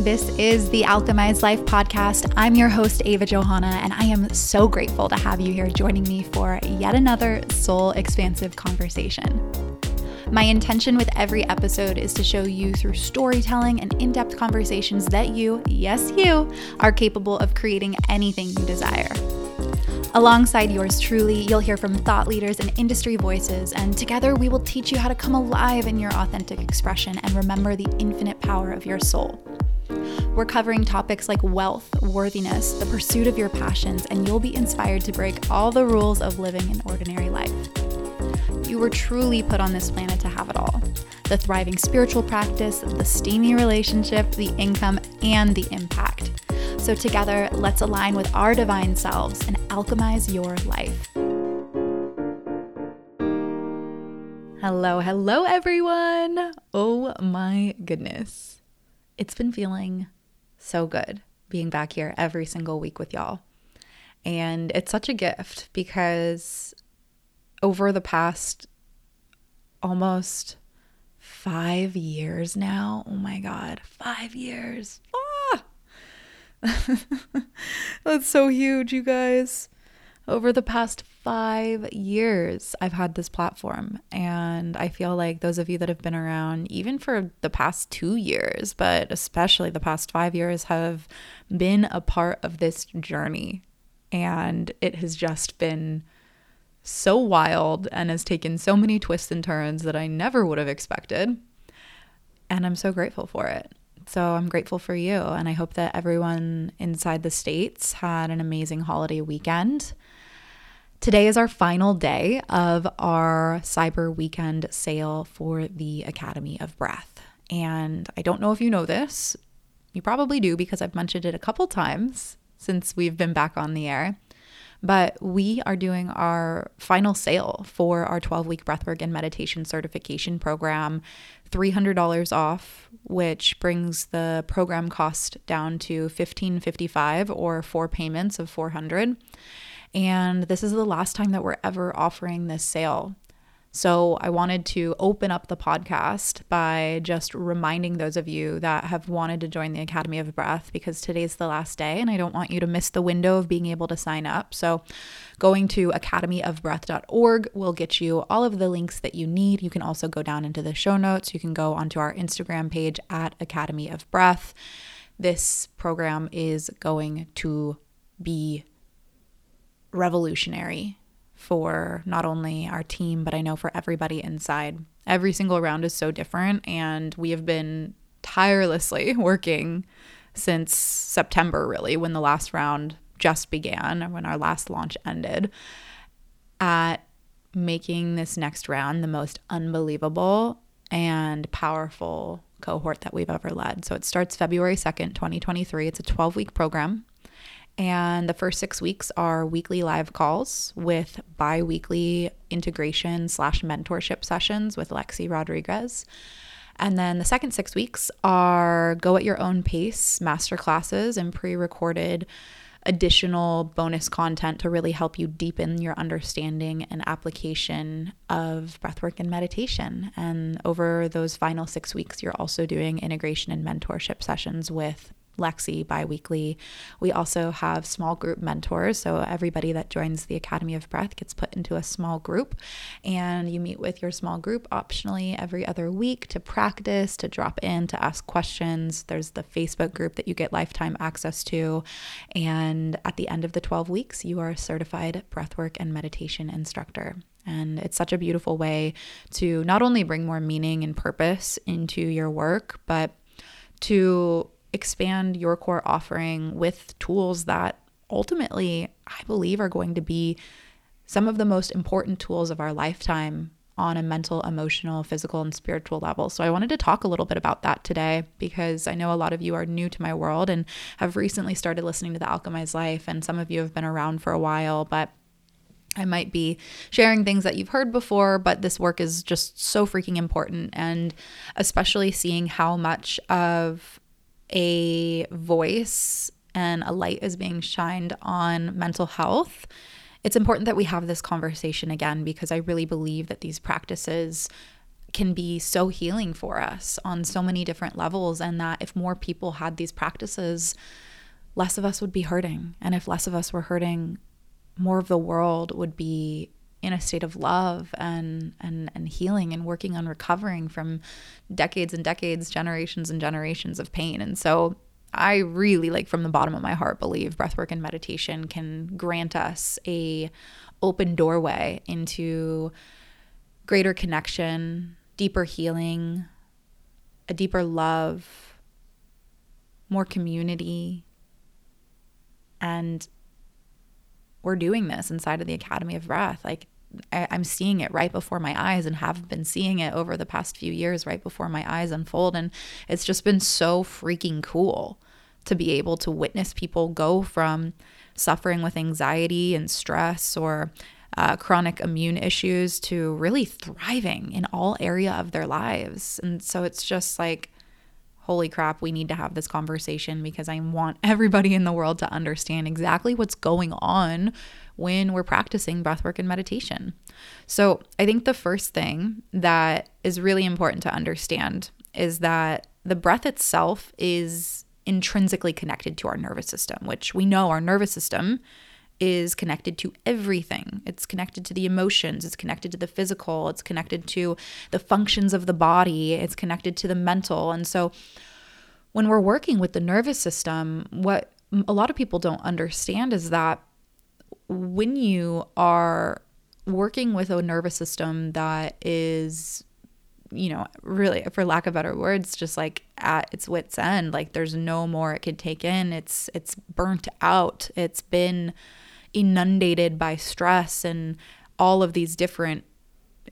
This is the Alchemized Life podcast. I'm your host, Ava Johanna, and I am so grateful to have you here joining me for yet another soul expansive conversation. My intention with every episode is to show you through storytelling and in depth conversations that you, yes, you, are capable of creating anything you desire. Alongside yours truly, you'll hear from thought leaders and industry voices, and together we will teach you how to come alive in your authentic expression and remember the infinite power of your soul. We're covering topics like wealth, worthiness, the pursuit of your passions, and you'll be inspired to break all the rules of living an ordinary life. You were truly put on this planet to have it all the thriving spiritual practice, the steamy relationship, the income, and the impact. So, together, let's align with our divine selves and alchemize your life. Hello, hello, everyone. Oh my goodness. It's been feeling so good being back here every single week with y'all. And it's such a gift because over the past almost five years now, oh my God, five years. Ah! That's so huge, you guys. Over the past five years, I've had this platform. And I feel like those of you that have been around, even for the past two years, but especially the past five years, have been a part of this journey. And it has just been so wild and has taken so many twists and turns that I never would have expected. And I'm so grateful for it. So I'm grateful for you. And I hope that everyone inside the States had an amazing holiday weekend. Today is our final day of our cyber weekend sale for the Academy of Breath. And I don't know if you know this. You probably do because I've mentioned it a couple times since we've been back on the air. But we are doing our final sale for our 12 week breathwork and meditation certification program, $300 off, which brings the program cost down to 1555 or four payments of 400 and this is the last time that we're ever offering this sale. So I wanted to open up the podcast by just reminding those of you that have wanted to join the Academy of Breath because today's the last day and I don't want you to miss the window of being able to sign up. So going to academyofbreath.org will get you all of the links that you need. You can also go down into the show notes. You can go onto our Instagram page at Academy of Breath. This program is going to be revolutionary for not only our team, but I know for everybody inside. Every single round is so different, and we have been tirelessly working since September, really, when the last round just began, when our last launch ended, at making this next round the most unbelievable and powerful cohort that we've ever led. So it starts February 2nd, 2023. It's a 12 week program. And the first six weeks are weekly live calls with bi weekly integration slash mentorship sessions with Lexi Rodriguez. And then the second six weeks are go at your own pace master classes and pre recorded additional bonus content to really help you deepen your understanding and application of breathwork and meditation. And over those final six weeks, you're also doing integration and mentorship sessions with Lexi biweekly. We also have small group mentors. So everybody that joins the Academy of Breath gets put into a small group, and you meet with your small group optionally every other week to practice, to drop in, to ask questions. There's the Facebook group that you get lifetime access to. And at the end of the 12 weeks, you are a certified breathwork and meditation instructor. And it's such a beautiful way to not only bring more meaning and purpose into your work, but to expand your core offering with tools that ultimately I believe are going to be some of the most important tools of our lifetime on a mental, emotional, physical, and spiritual level. So, I wanted to talk a little bit about that today because I know a lot of you are new to my world and have recently started listening to the Alchemized Life, and some of you have been around for a while, but I might be sharing things that you've heard before, but this work is just so freaking important. And especially seeing how much of a voice and a light is being shined on mental health, it's important that we have this conversation again because I really believe that these practices can be so healing for us on so many different levels. And that if more people had these practices, less of us would be hurting. And if less of us were hurting, more of the world would be in a state of love and and and healing and working on recovering from decades and decades generations and generations of pain and so I really like from the bottom of my heart believe breathwork and meditation can grant us a open doorway into greater connection, deeper healing, a deeper love, more community. And we're doing this inside of the Academy of Breath. Like I, am seeing it right before my eyes and have been seeing it over the past few years right before my eyes unfold. And it's just been so freaking cool to be able to witness people go from suffering with anxiety and stress or uh, chronic immune issues to really thriving in all area of their lives. And so it's just like, holy crap, we need to have this conversation because I want everybody in the world to understand exactly what's going on when we're practicing breathwork and meditation. So, I think the first thing that is really important to understand is that the breath itself is intrinsically connected to our nervous system, which we know our nervous system is connected to everything. It's connected to the emotions, it's connected to the physical, it's connected to the functions of the body, it's connected to the mental. And so when we're working with the nervous system, what a lot of people don't understand is that when you are working with a nervous system that is you know, really, for lack of better words, just like at its wits end. Like there's no more it can take in. It's it's burnt out. It's been inundated by stress and all of these different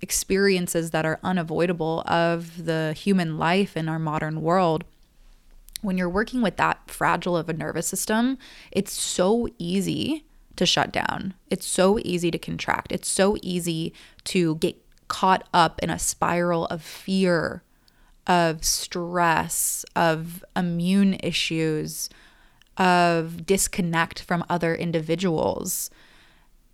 experiences that are unavoidable of the human life in our modern world. When you're working with that fragile of a nervous system, it's so easy to shut down. It's so easy to contract. It's so easy to get caught up in a spiral of fear, of stress, of immune issues, of disconnect from other individuals.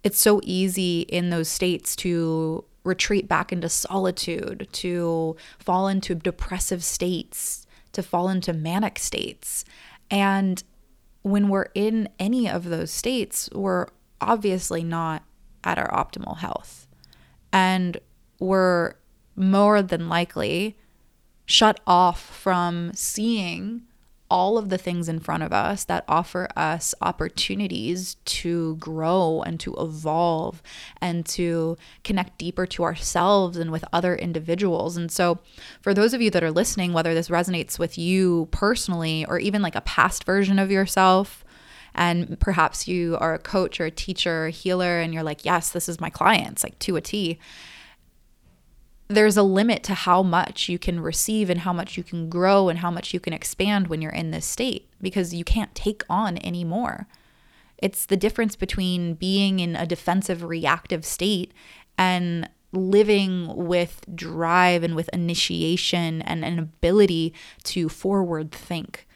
It's so easy in those states to retreat back into solitude, to fall into depressive states, to fall into manic states. And when we're in any of those states, we're obviously not at our optimal health. And we're more than likely shut off from seeing all of the things in front of us that offer us opportunities to grow and to evolve and to connect deeper to ourselves and with other individuals. And so, for those of you that are listening, whether this resonates with you personally or even like a past version of yourself, and perhaps you are a coach or a teacher or healer, and you're like, yes, this is my clients, like to a T there's a limit to how much you can receive and how much you can grow and how much you can expand when you're in this state because you can't take on anymore. It's the difference between being in a defensive reactive state and living with drive and with initiation and an ability to forward think.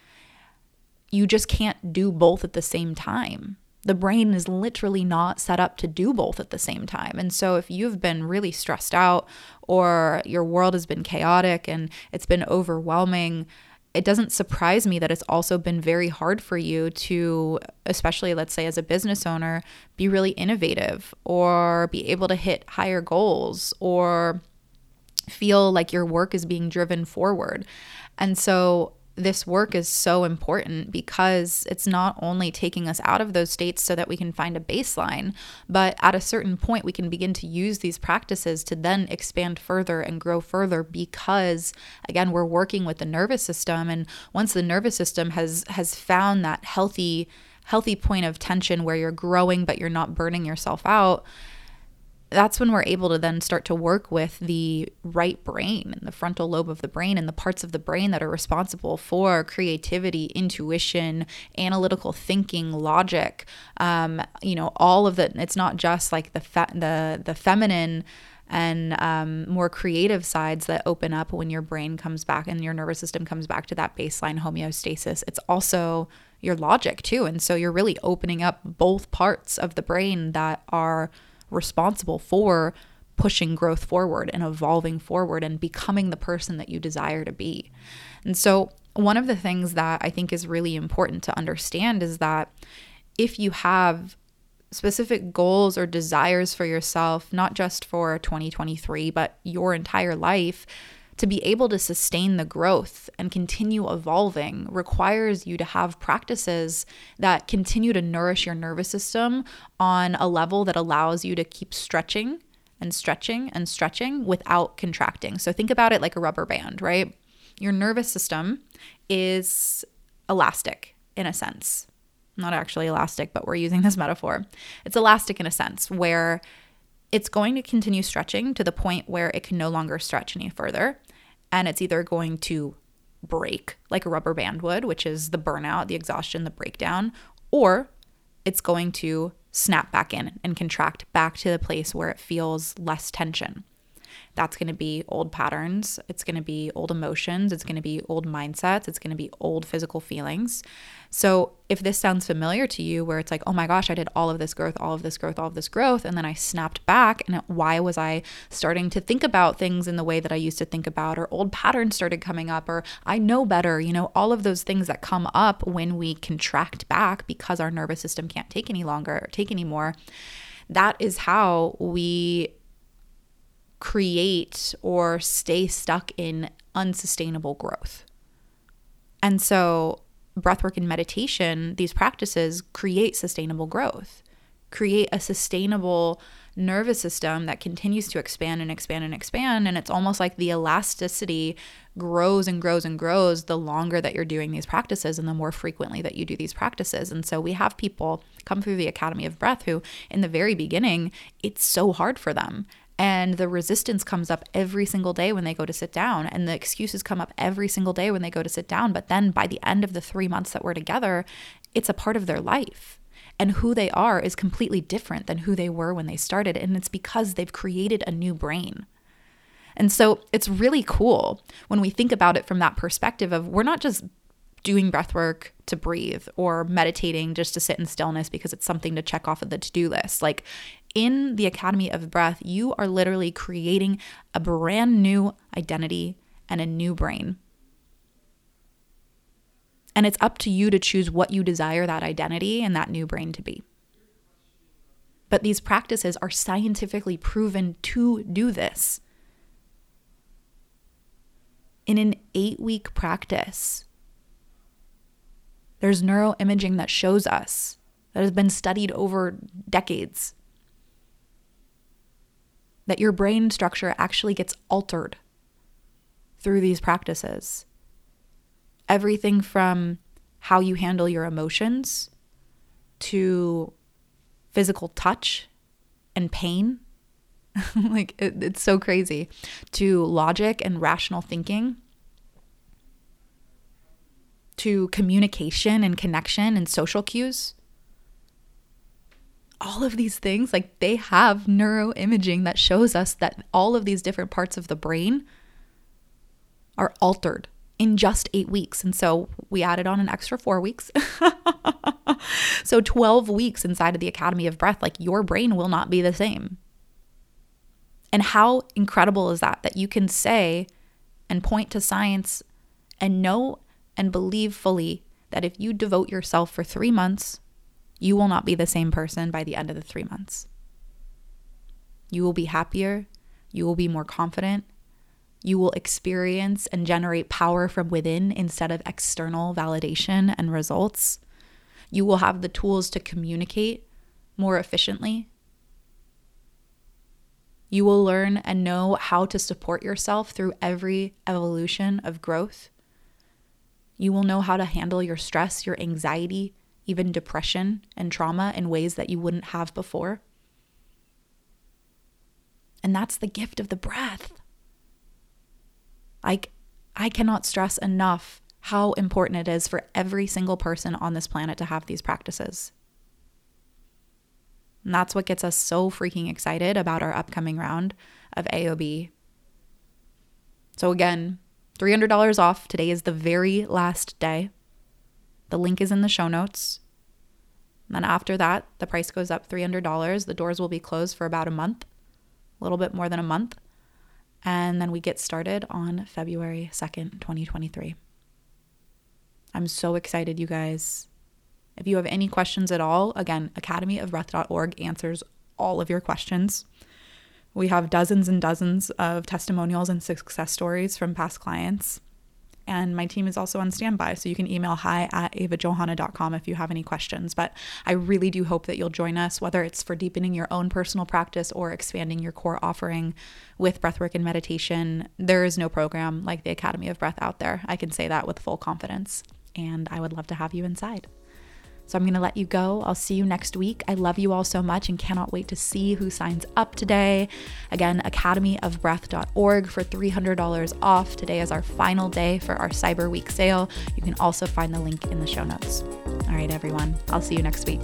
You just can't do both at the same time the brain is literally not set up to do both at the same time. And so, if you've been really stressed out or your world has been chaotic and it's been overwhelming, it doesn't surprise me that it's also been very hard for you to, especially let's say as a business owner, be really innovative or be able to hit higher goals or feel like your work is being driven forward. And so, this work is so important because it's not only taking us out of those states so that we can find a baseline, but at a certain point, we can begin to use these practices to then expand further and grow further because, again, we're working with the nervous system. And once the nervous system has, has found that healthy, healthy point of tension where you're growing but you're not burning yourself out, that's when we're able to then start to work with the right brain and the frontal lobe of the brain and the parts of the brain that are responsible for creativity, intuition, analytical thinking, logic. Um, you know, all of the. It's not just like the fe- the the feminine and um, more creative sides that open up when your brain comes back and your nervous system comes back to that baseline homeostasis. It's also your logic too, and so you're really opening up both parts of the brain that are responsible for pushing growth forward and evolving forward and becoming the person that you desire to be. And so, one of the things that I think is really important to understand is that if you have specific goals or desires for yourself, not just for 2023, but your entire life, to be able to sustain the growth and continue evolving requires you to have practices that continue to nourish your nervous system on a level that allows you to keep stretching and stretching and stretching without contracting. So think about it like a rubber band, right? Your nervous system is elastic in a sense. Not actually elastic, but we're using this metaphor. It's elastic in a sense where it's going to continue stretching to the point where it can no longer stretch any further. And it's either going to break like a rubber band would, which is the burnout, the exhaustion, the breakdown, or it's going to snap back in and contract back to the place where it feels less tension. That's going to be old patterns. It's going to be old emotions. It's going to be old mindsets. It's going to be old physical feelings. So, if this sounds familiar to you, where it's like, oh my gosh, I did all of this growth, all of this growth, all of this growth, and then I snapped back, and why was I starting to think about things in the way that I used to think about, or old patterns started coming up, or I know better, you know, all of those things that come up when we contract back because our nervous system can't take any longer or take any more. That is how we create or stay stuck in unsustainable growth. And so, breathwork and meditation, these practices create sustainable growth, create a sustainable nervous system that continues to expand and expand and expand. And it's almost like the elasticity grows and grows and grows the longer that you're doing these practices and the more frequently that you do these practices. And so we have people come through the Academy of Breath who, in the very beginning, it's so hard for them. And the resistance comes up every single day when they go to sit down, and the excuses come up every single day when they go to sit down. But then by the end of the three months that we're together, it's a part of their life. And who they are is completely different than who they were when they started. And it's because they've created a new brain. And so it's really cool when we think about it from that perspective of we're not just doing breath work to breathe or meditating just to sit in stillness because it's something to check off of the to-do list. Like in the Academy of Breath, you are literally creating a brand new identity and a new brain. And it's up to you to choose what you desire that identity and that new brain to be. But these practices are scientifically proven to do this. In an eight week practice, there's neuroimaging that shows us, that has been studied over decades, that your brain structure actually gets altered through these practices. Everything from how you handle your emotions to physical touch and pain. like, it, it's so crazy. To logic and rational thinking, to communication and connection and social cues all of these things, like they have neuroimaging that shows us that all of these different parts of the brain are altered in just eight weeks. And so we added on an extra four weeks. so 12 weeks inside of the Academy of Breath, like your brain will not be the same. And how incredible is that? That you can say and point to science and know and believe fully that if you devote yourself for three months you will not be the same person by the end of the three months. You will be happier. You will be more confident. You will experience and generate power from within instead of external validation and results. You will have the tools to communicate more efficiently. You will learn and know how to support yourself through every evolution of growth. You will know how to handle your stress, your anxiety, even depression and trauma in ways that you wouldn't have before. And that's the gift of the breath. Like, I cannot stress enough how important it is for every single person on this planet to have these practices. And that's what gets us so freaking excited about our upcoming round of AOB. So, again, $300 off. Today is the very last day. The link is in the show notes. And then after that, the price goes up $300. The doors will be closed for about a month. a little bit more than a month. And then we get started on February 2nd, 2023. I'm so excited, you guys. If you have any questions at all, again, academyofbreath.org answers all of your questions. We have dozens and dozens of testimonials and success stories from past clients. And my team is also on standby. So you can email hi at avajohanna.com if you have any questions. But I really do hope that you'll join us, whether it's for deepening your own personal practice or expanding your core offering with breathwork and meditation. There is no program like the Academy of Breath out there. I can say that with full confidence. And I would love to have you inside. So I'm going to let you go. I'll see you next week. I love you all so much and cannot wait to see who signs up today. Again, academyofbreath.org for $300 off. Today is our final day for our Cyber Week sale. You can also find the link in the show notes. All right, everyone. I'll see you next week.